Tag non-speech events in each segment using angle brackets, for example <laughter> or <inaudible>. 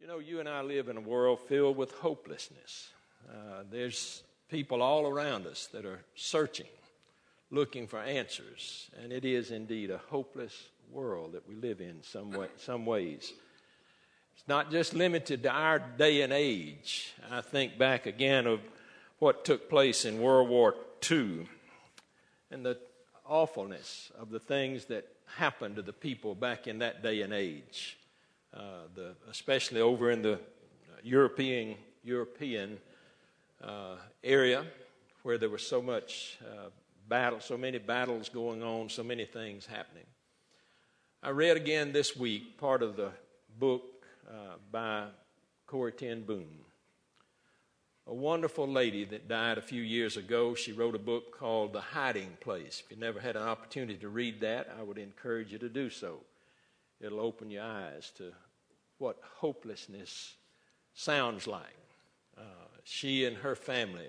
You know, you and I live in a world filled with hopelessness. Uh, there's people all around us that are searching, looking for answers, and it is indeed a hopeless world that we live in some, way, some ways. It's not just limited to our day and age. I think back again of what took place in World War II and the awfulness of the things that happened to the people back in that day and age. Uh, the, especially over in the European, European uh, area where there was so much uh, battle, so many battles going on, so many things happening. I read again this week part of the book uh, by Corrie ten Boom. A wonderful lady that died a few years ago. She wrote a book called The Hiding Place. If you never had an opportunity to read that, I would encourage you to do so. It'll open your eyes to what hopelessness sounds like. Uh, she and her family,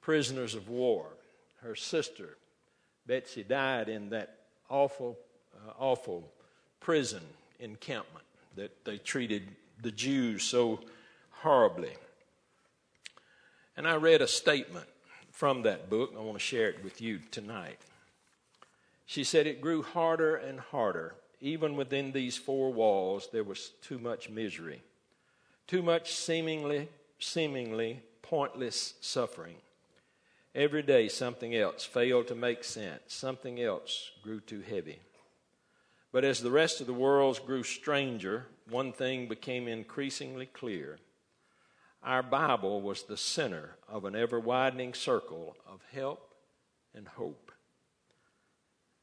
prisoners of war. Her sister, Betsy, died in that awful, uh, awful prison encampment that they treated the Jews so horribly. And I read a statement from that book. I want to share it with you tonight. She said, It grew harder and harder even within these four walls, there was too much misery, too much seemingly, seemingly pointless suffering. Every day, something else failed to make sense, something else grew too heavy. But as the rest of the world grew stranger, one thing became increasingly clear. Our Bible was the center of an ever widening circle of help and hope.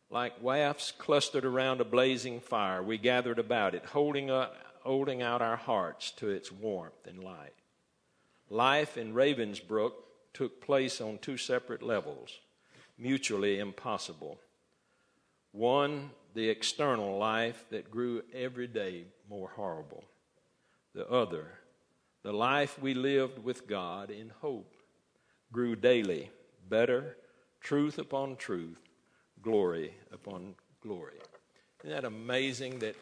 Like wafts clustered around a blazing fire, we gathered about it, holding, up, holding out our hearts to its warmth and light. Life in Ravensbruck took place on two separate levels, mutually impossible. One, the external life that grew every day more horrible. The other, the life we lived with God in hope, grew daily better, truth upon truth, glory upon glory. Isn't that amazing that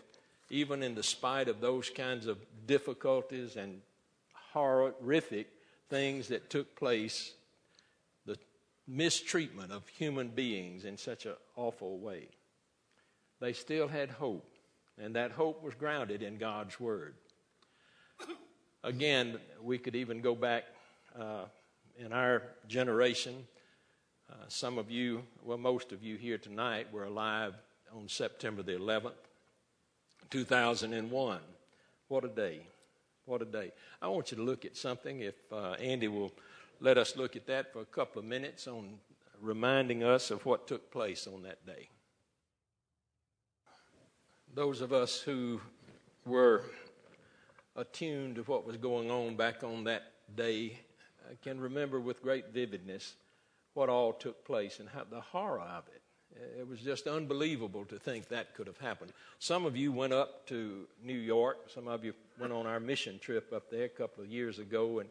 even in the spite of those kinds of difficulties and horrific things that took place, the mistreatment of human beings in such an awful way, they still had hope, and that hope was grounded in God's Word. Again, we could even go back uh, in our generation uh, some of you, well, most of you here tonight were alive on September the 11th, 2001. What a day. What a day. I want you to look at something. If uh, Andy will let us look at that for a couple of minutes on reminding us of what took place on that day. Those of us who were attuned to what was going on back on that day uh, can remember with great vividness what all took place and how, the horror of it. It was just unbelievable to think that could have happened. Some of you went up to New York. Some of you went on our mission trip up there a couple of years ago, and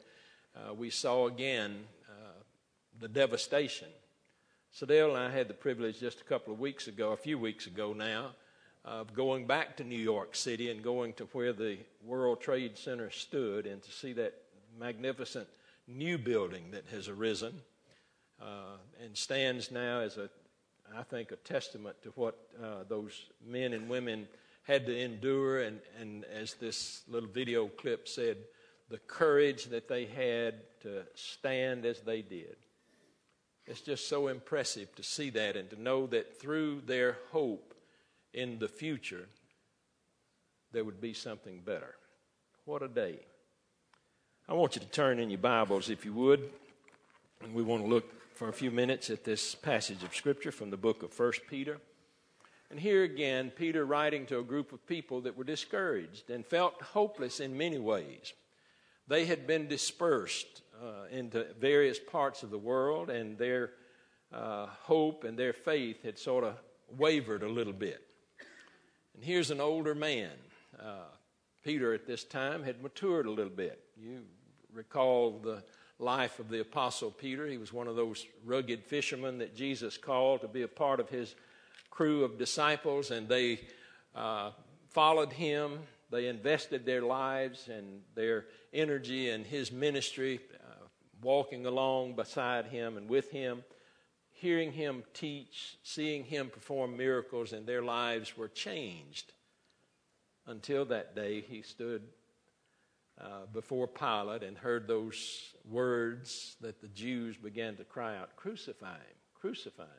uh, we saw again uh, the devastation. Sadell and I had the privilege just a couple of weeks ago, a few weeks ago now, of going back to New York City and going to where the World Trade Center stood and to see that magnificent new building that has arisen uh, and stands now as a, I think, a testament to what uh, those men and women had to endure, and, and as this little video clip said, the courage that they had to stand as they did. It's just so impressive to see that and to know that through their hope in the future, there would be something better. What a day. I want you to turn in your Bibles, if you would, and we want to look for a few minutes at this passage of Scripture from the book of 1 Peter. And here again, Peter writing to a group of people that were discouraged and felt hopeless in many ways. They had been dispersed uh, into various parts of the world, and their uh, hope and their faith had sort of wavered a little bit. And here's an older man. Uh, Peter at this time had matured a little bit. You recall the life of the Apostle Peter. He was one of those rugged fishermen that Jesus called to be a part of his crew of disciples, and they uh, followed him They invested their lives and their energy in his ministry, uh, walking along beside him and with him, hearing him teach, seeing him perform miracles, and their lives were changed. Until that day, he stood uh, before Pilate and heard those words that the Jews began to cry out Crucify him, crucify him.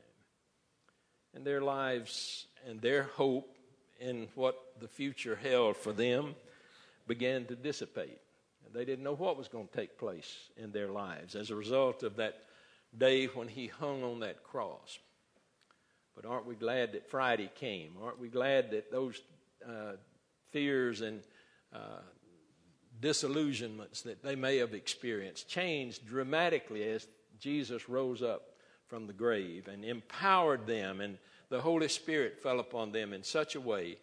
And their lives and their hope in what the future held for them began to dissipate. They didn't know what was going to take place in their lives as a result of that day when he hung on that cross. But aren't we glad that Friday came? Aren't we glad that those uh, fears and uh, disillusionments that they may have experienced changed dramatically as Jesus rose up from the grave and empowered them, and the Holy Spirit fell upon them in such a way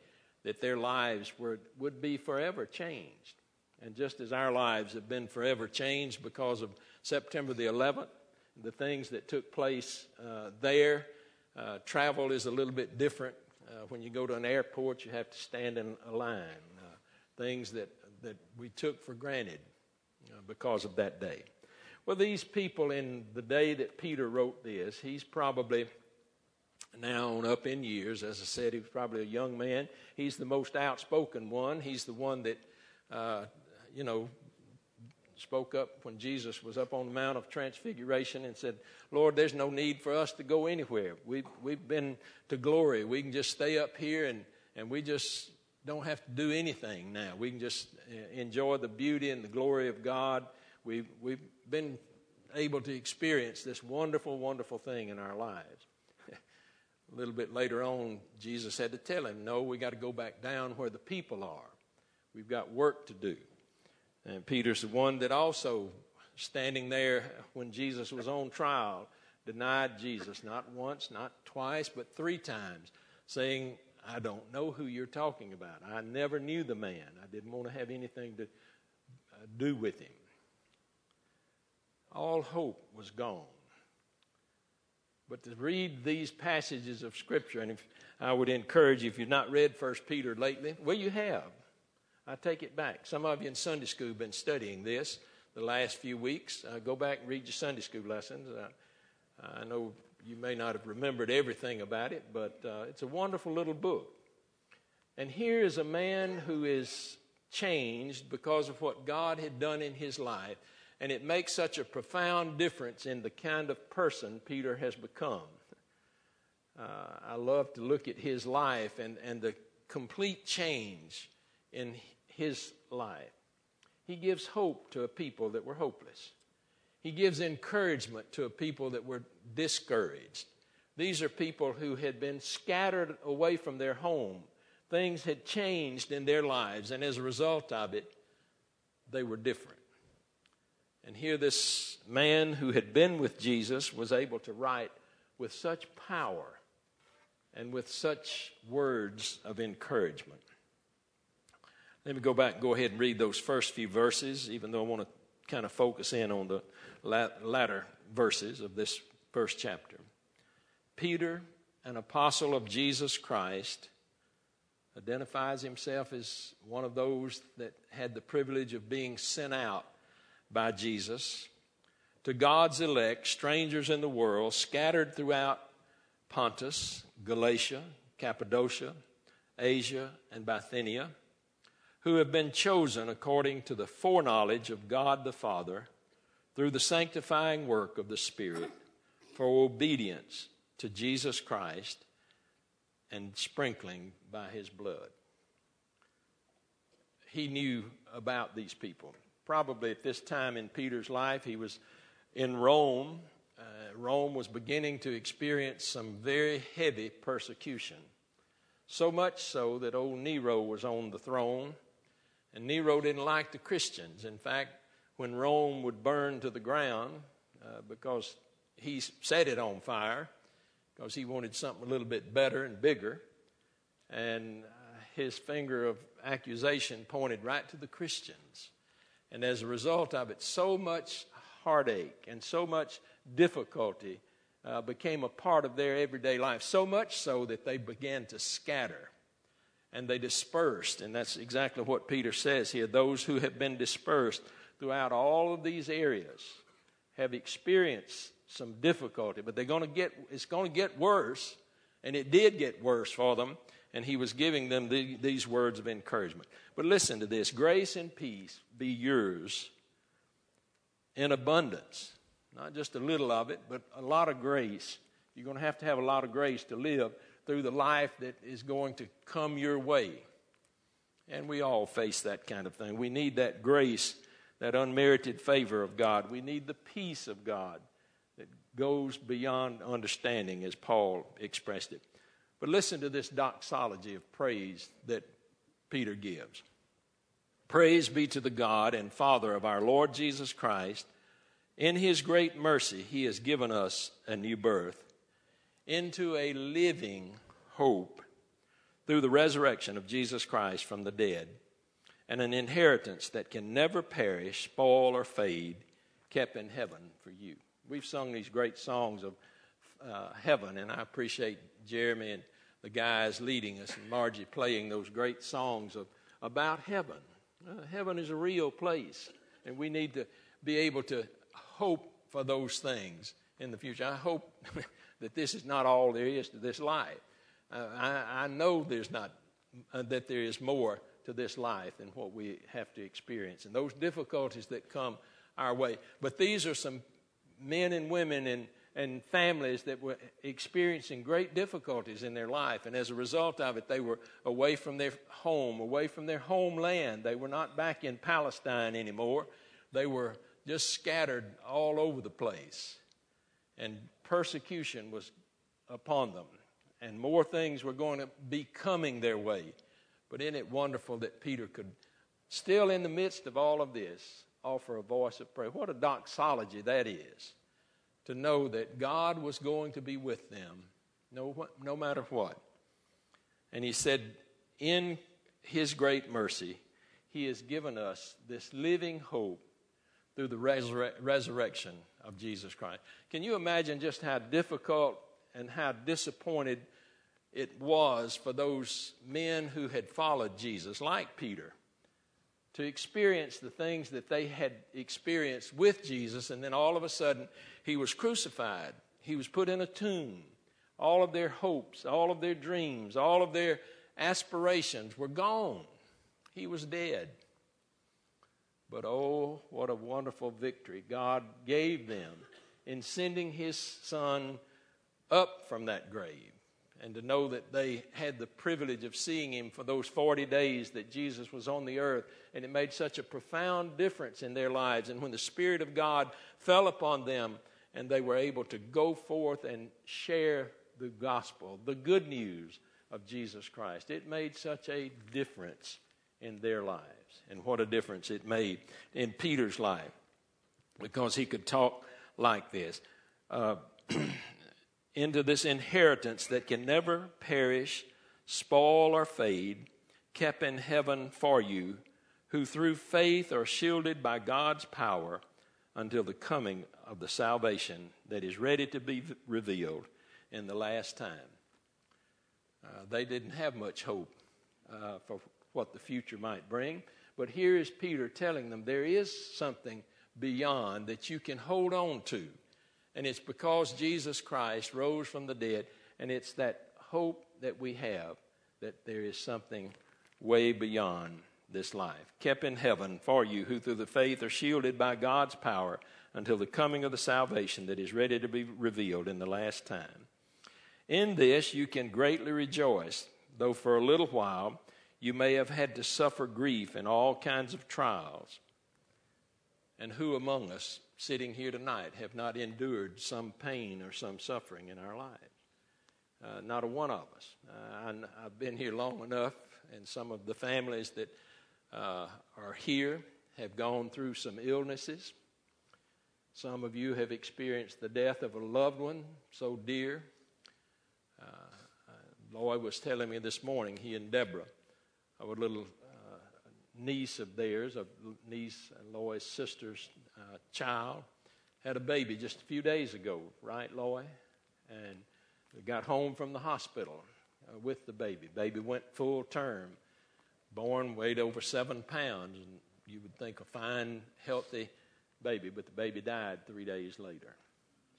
that their lives were, would be forever changed. And just as our lives have been forever changed because of September the 11th, the things that took place uh, there, uh, travel is a little bit different. Uh, when you go to an airport, you have to stand in a line. Uh, things that that we took for granted uh, because of that day. Well, these people in the day that Peter wrote this, he's probably now on up in years. As I said, he was probably a young man. He's the most outspoken one. He's the one that, uh, you know, spoke up when Jesus was up on the Mount of Transfiguration and said, Lord, there's no need for us to go anywhere. We've, we've been to glory. We can just stay up here and, and we just don't have to do anything now. We can just uh, enjoy the beauty and the glory of God. We've, we've been able to experience this wonderful, wonderful thing in our lives. <laughs> A little bit later on, Jesus had to tell him, No, we got to go back down where the people are. We've got work to do. And Peter's the one that also, standing there when Jesus was on trial, denied Jesus not once, not twice, but three times, saying, I don't know who you're talking about. I never knew the man. I didn't want to have anything to uh, do with him. All hope was gone. But to read these passages of Scripture, and if I would encourage you, if you've not read First Peter lately, well, you have. I take it back. Some of you in Sunday school have been studying this the last few weeks. Uh, go back and read your Sunday school lessons. Uh, I know you may not have remembered everything about it, but uh, it's a wonderful little book. And here is a man who is changed because of what God had done in his life, and it makes such a profound difference in the kind of person Peter has become. Uh, I love to look at his life and, and the complete change in his life. He gives hope to a people that were hopeless. He gives encouragement to a people that were discouraged. These are people who had been scattered away from their home. Things had changed in their lives, and as a result of it, they were different. And here, this man who had been with Jesus was able to write with such power and with such words of encouragement. Let me go back and go ahead and read those first few verses, even though I want to kind of focus in on the latter verses of this first chapter. Peter, an apostle of Jesus Christ, identifies himself as one of those that had the privilege of being sent out by Jesus to God's elect, strangers in the world, scattered throughout Pontus, Galatia, Cappadocia, Asia, and Bithynia, who have been chosen according to the foreknowledge of God the Father through the sanctifying work of the Spirit for obedience to Jesus Christ and sprinkling by his blood. He knew about these people. Probably at this time in Peter's life, he was in Rome. Uh, Rome was beginning to experience some very heavy persecution. So much so that old Nero was on the throne, and Nero didn't like the Christians. In fact, when Rome would burn to the ground uh, because he set it on fire because he wanted something a little bit better and bigger. And uh, his finger of accusation pointed right to the Christians. And as a result of it, so much heartache and so much difficulty uh, became a part of their everyday life, so much so that they began to scatter. and they dispersed. And that's exactly what Peter says here. Those who have been dispersed throughout all of these areas have experienced some difficulty, but they're going to get, it's going to get worse. And it did get worse for them. And he was giving them the, these words of encouragement. But listen to this grace and peace be yours in abundance. Not just a little of it, but a lot of grace. You're going to have to have a lot of grace to live through the life that is going to come your way. And we all face that kind of thing. We need that grace, that unmerited favor of God. We need the peace of God that goes beyond understanding, as Paul expressed it. But listen to this doxology of praise that Peter gives. Praise be to the God and Father of our Lord Jesus Christ. In his great mercy, he has given us a new birth into a living hope through the resurrection of Jesus Christ from the dead, and an inheritance that can never perish, spoil, or fade, kept in heaven for you. We've sung these great songs of uh, heaven, and I appreciate Jeremy and the guys leading us, and Margie playing those great songs of, about heaven. Uh, heaven is a real place, and we need to be able to hope for those things in the future. I hope <laughs> that this is not all there is to this life. Uh, I, I, know there's not, uh, that there is more to this life than what we have to experience, and those difficulties that come our way. But these are some men and women and, and families that were experiencing great difficulties in their life, and as a result of it, they were away from their home, away from their homeland. They were not back in Palestine anymore. They were just scattered all over the place. And persecution was upon them, and more things were going to be coming their way. But isn't it wonderful that Peter could, still in the midst of all of this, offer a voice of prayer? What a doxology that is to know that God was going to be with them no, no matter what. And he said, In his great mercy, he has given us this living hope through the resur- resurrection of Jesus Christ. Can you imagine just how difficult and how disappointed it was for those men who had followed Jesus, like Peter, to experience the things that they had experienced with Jesus, and then all of a sudden he was crucified, he was put in a tomb. All of their hopes, all of their dreams, all of their aspirations were gone. He was dead. But oh, what a wonderful victory God gave them in sending His Son up from that grave. And to know that they had the privilege of seeing Him for those 40 days that Jesus was on the earth. And it made such a profound difference in their lives. And when the Spirit of God fell upon them and they were able to go forth and share the gospel, the good news of Jesus Christ, it made such a difference in their lives and what a difference it made in Peter's life because he could talk like this uh, <clears throat> into this inheritance that can never perish, spoil, or fade, kept in heaven for you, who through faith are shielded by God's power until the coming of the salvation that is ready to be revealed in the last time. Uh, they didn't have much hope uh, for what the future might bring. But here is Peter telling them there is something beyond that you can hold on to. And it's because Jesus Christ rose from the dead, and it's that hope that we have that there is something way beyond this life, kept in heaven for you, who through the faith are shielded by God's power until the coming of the salvation that is ready to be revealed in the last time. In this you can greatly rejoice, though for a little while you may have had to suffer grief and all kinds of trials. And who among us sitting here tonight have not endured some pain or some suffering in our lives? Uh, not a one of us. Uh, I, have been here long enough, and some of the families that uh, are here have gone through some illnesses. Some of you have experienced the death of a loved one so dear. Uh, uh, Lloyd was telling me this morning, he and Deborah a little niece of theirs, a niece and Loy's sister's uh, child, had a baby just a few days ago, right, Loy? And got home from the hospital. uh, with the baby. Baby went full term, born, weighed over seven pounds, and you would think a fine, healthy baby, but the baby died three days later.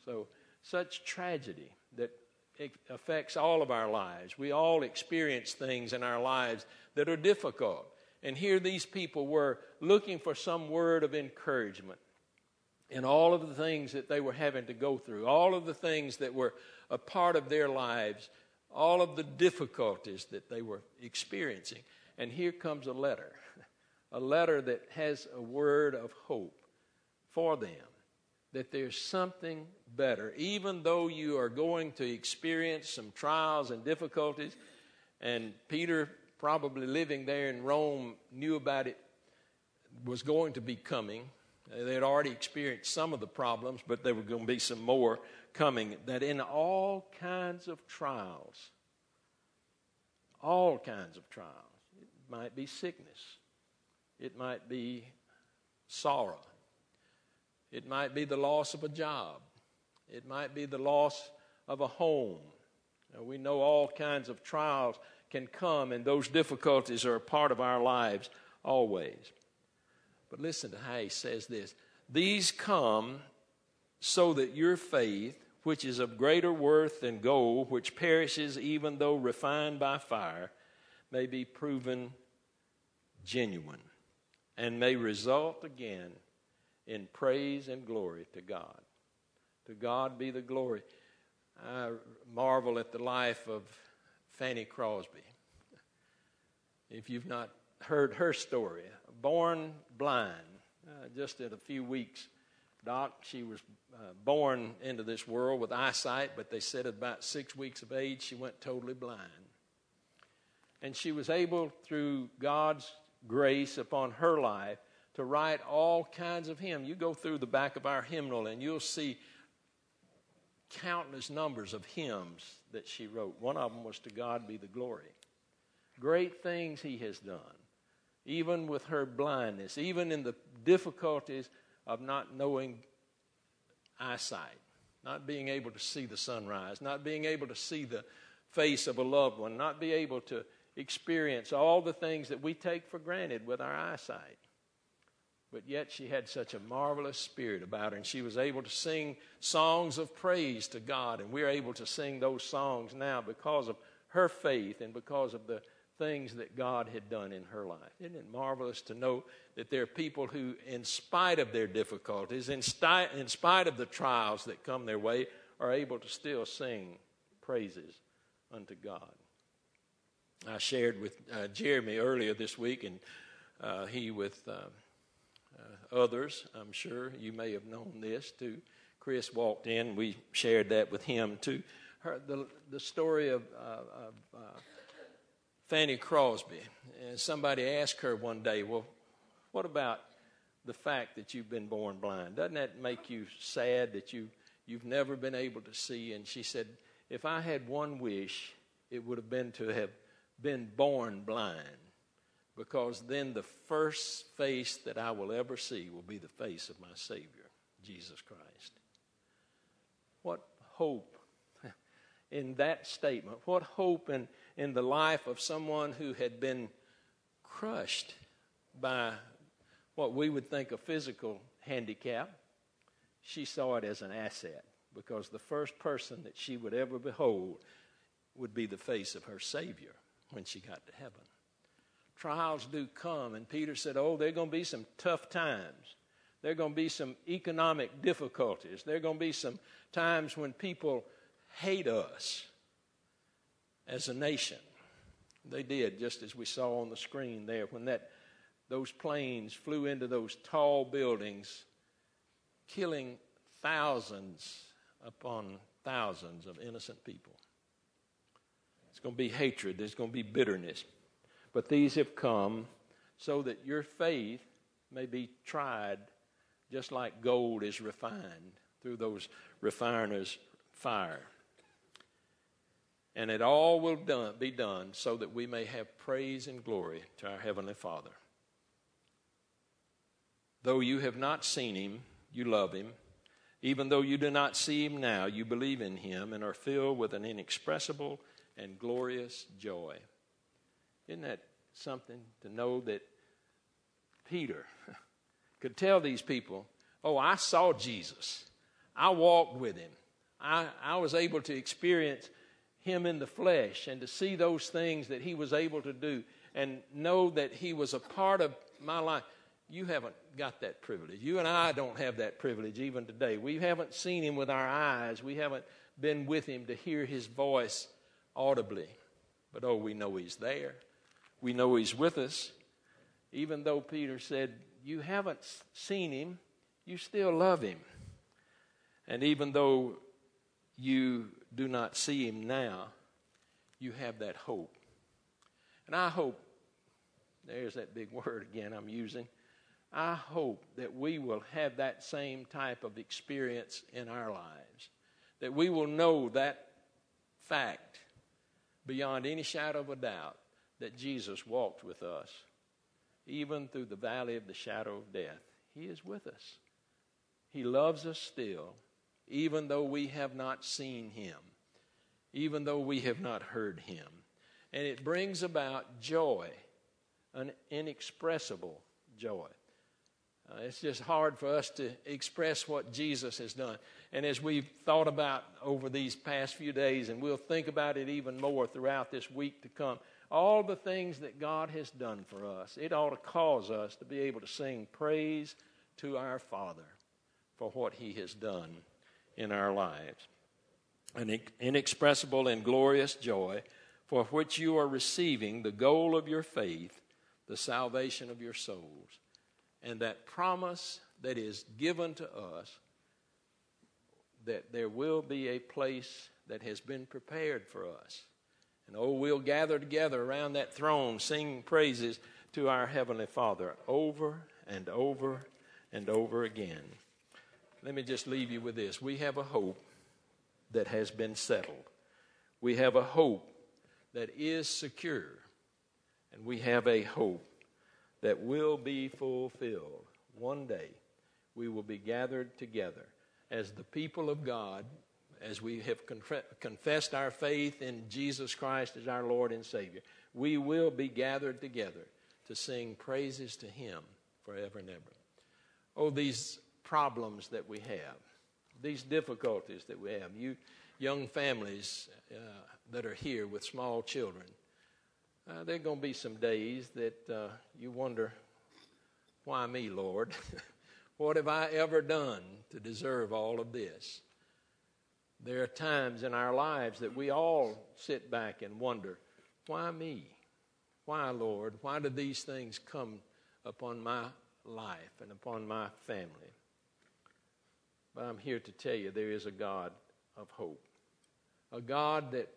So, such tragedy that it affects all of our lives. We all experience things in our lives that are difficult. And here these people were looking for some word of encouragement in all of the things that they were having to go through, all of the things that were a part of their lives, all of the difficulties that they were experiencing. And here comes a letter, a letter that has a word of hope for them that there's something better. Even though you are going to experience some trials and difficulties, and Peter, probably living there in Rome, knew about it, was going to be coming. They had already experienced some of the problems, but there were going to be some more coming. That in all kinds of trials, all kinds of trials, it might be sickness, it might be sorrow, it might be the loss of a job. It might be the loss of a home. Now, we know all kinds of trials can come, and those difficulties are a part of our lives always. But listen to how he says this These come so that your faith, which is of greater worth than gold, which perishes even though refined by fire, may be proven genuine and may result again in praise and glory to God. To God be the glory. I marvel at the life of Fanny Crosby. If you've not heard her story, born blind, uh, just in a few weeks, Doc, she was uh, born into this world with eyesight, but they said at about six weeks of age, she went totally blind. And she was able, through God's grace upon her life, to write all kinds of hymns. You go through the back of our hymnal and you'll see countless numbers of hymns that she wrote. One of them was To God Be the Glory. Great things He has done, even with her blindness, even in the difficulties of not knowing eyesight, not being able to see the sunrise, not being able to see the face of a loved one, not be able to experience all the things that we take for granted with our eyesight but yet she had such a marvelous spirit about her, and she was able to sing songs of praise to God. And we're able to sing those songs now because of her faith and because of the things that God had done in her life. Isn't it marvelous to know that there are people who, in spite of their difficulties, in, sti- in spite of the trials that come their way, are able to still sing praises unto God? I shared with uh, Jeremy earlier this week, and uh, he with. Uh, others. I'm sure you may have known this too. Chris walked in, we shared that with him too. Her, the, the story of, uh, of uh, Fanny Crosby. And somebody asked her one day, Well, what about the fact that you've been born blind? Doesn't that make you sad that you, you've never been able to see? And she said, If I had one wish, it would have been to have been born blind because then the first face that I will ever see will be the face of my Savior, Jesus Christ. What hope <laughs> in that statement. What hope in, in the life of someone who had been crushed by what we would think a physical handicap. She saw it as an asset because the first person that she would ever behold would be the face of her Savior when she got to heaven trials do come. And Peter said, Oh, there are going to be some tough times. There are going to be some economic difficulties. There are going to be some times when people hate us as a nation. They did, just as we saw on the screen there, when that, those planes flew into those tall buildings, killing thousands upon thousands of innocent people. It's going to be hatred, there's going to be bitterness. But these have come so that your faith may be tried just like gold is refined through those refiners' fire. And it all will done, be done so that we may have praise and glory to our Heavenly Father. Though you have not seen him, you love him. Even though you do not see him now, you believe in him and are filled with an inexpressible and glorious joy. Isn't that something to know that Peter <laughs> could tell these people, Oh, I saw Jesus. I walked with him. I, I was able to experience him in the flesh and to see those things that he was able to do and know that he was a part of my life. You haven't got that privilege. You and I don't have that privilege even today. We haven't seen him with our eyes, we haven't been with him to hear his voice audibly. But oh, we know he's there. We know he's with us. Even though Peter said, You haven't seen him, you still love him. And even though you do not see him now, you have that hope. And I hope, there's that big word again I'm using. I hope that we will have that same type of experience in our lives. That we will know that fact beyond any shadow of a doubt that Jesus walked with us, even through the valley of the shadow of death. He is with us. He loves us still, even though we have not seen him, even though we have not heard him. And it brings about joy, an inexpressible joy. Uh, it's just hard for us to express what Jesus has done. And as we've thought about over these past few days, and we'll think about it even more throughout this week to come, all the things that God has done for us, it ought to cause us to be able to sing praise to our Father for what He has done in our lives. An inexpressible and glorious joy for which you are receiving the goal of your faith, the salvation of your souls and that promise that is given to us that there will be a place that has been prepared for us. And oh, we'll gather together around that throne, sing praises to our Heavenly Father over and over and over again. Let me just leave you with this. We have a hope that has been settled, we have a hope that is secure, and we have a hope that will be fulfilled. One day we will be gathered together as the people of God, as we have confessed our faith in Jesus Christ as our Lord and Savior. We will be gathered together to sing praises to Him forever and ever. Oh, these problems that we have, these difficulties that we have. You young families uh, that are here with small children, uh, there are going to be some days that uh, you wonder, why me, Lord? <laughs> what have I ever done to deserve all of this? There are times in our lives that we all sit back and wonder, why me? Why, Lord? Why do these things come upon my life and upon my family? But I'm here to tell you there is a God of hope, a God that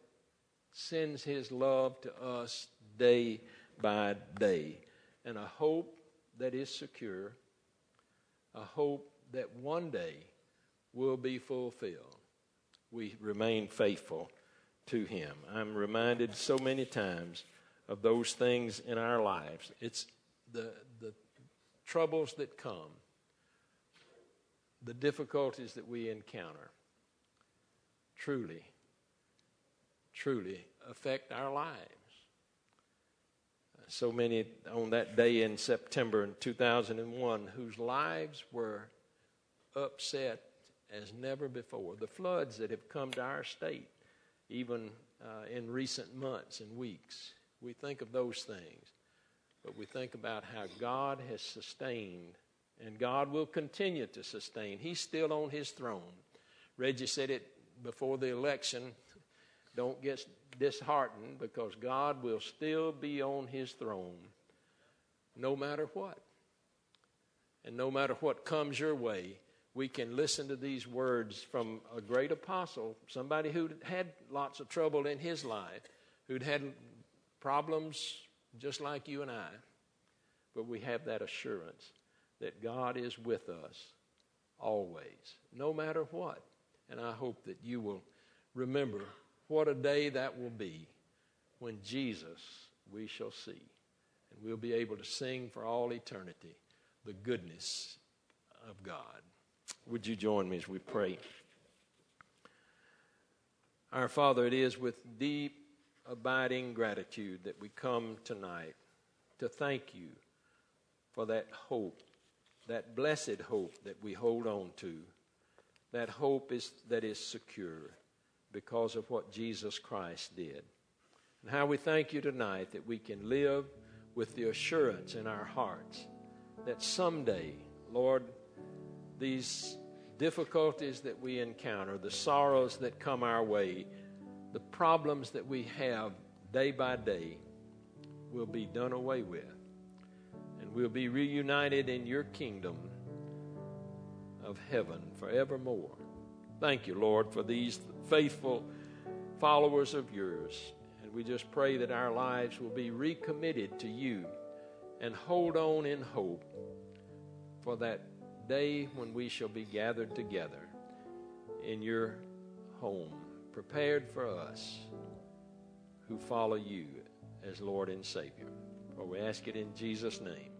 sends his love to us day by day. And a hope that is secure, a hope that one day will be fulfilled. We remain faithful to Him. I'm reminded so many times of those things in our lives. It's the, the troubles that come, the difficulties that we encounter, truly, truly affect our lives so many on that day in September in 2001 whose lives were upset as never before. The floods that have come to our state, even uh, in recent months and weeks, we think of those things. But we think about how God has sustained and God will continue to sustain. He's still on his throne. Reggie said it before the election don't get disheartened because God will still be on his throne no matter what. And no matter what comes your way, we can listen to these words from a great apostle, somebody who had lots of trouble in his life, who'd had problems just like you and I. But we have that assurance that God is with us always, no matter what. And I hope that you will remember what a day that will be when Jesus we shall see. And we'll be able to sing for all eternity the goodness of God. Would you join me as we pray? Our Father, it is with deep abiding gratitude that we come tonight to thank you for that hope, that blessed hope that we hold on to. That hope is that is secure because of what Jesus Christ did. And how we thank you tonight that we can live with the assurance in our hearts that someday, Lord, these difficulties that we encounter, the sorrows that come our way, the problems that we have day by day will be done away with. And we'll be reunited in your kingdom of heaven forevermore. Thank you, Lord, for these faithful followers of yours. And we just pray that our lives will be recommitted to you and hold on in hope for that day when we shall be gathered together in your home, prepared for us who follow you as Lord and Savior. For we ask it in Jesus' name.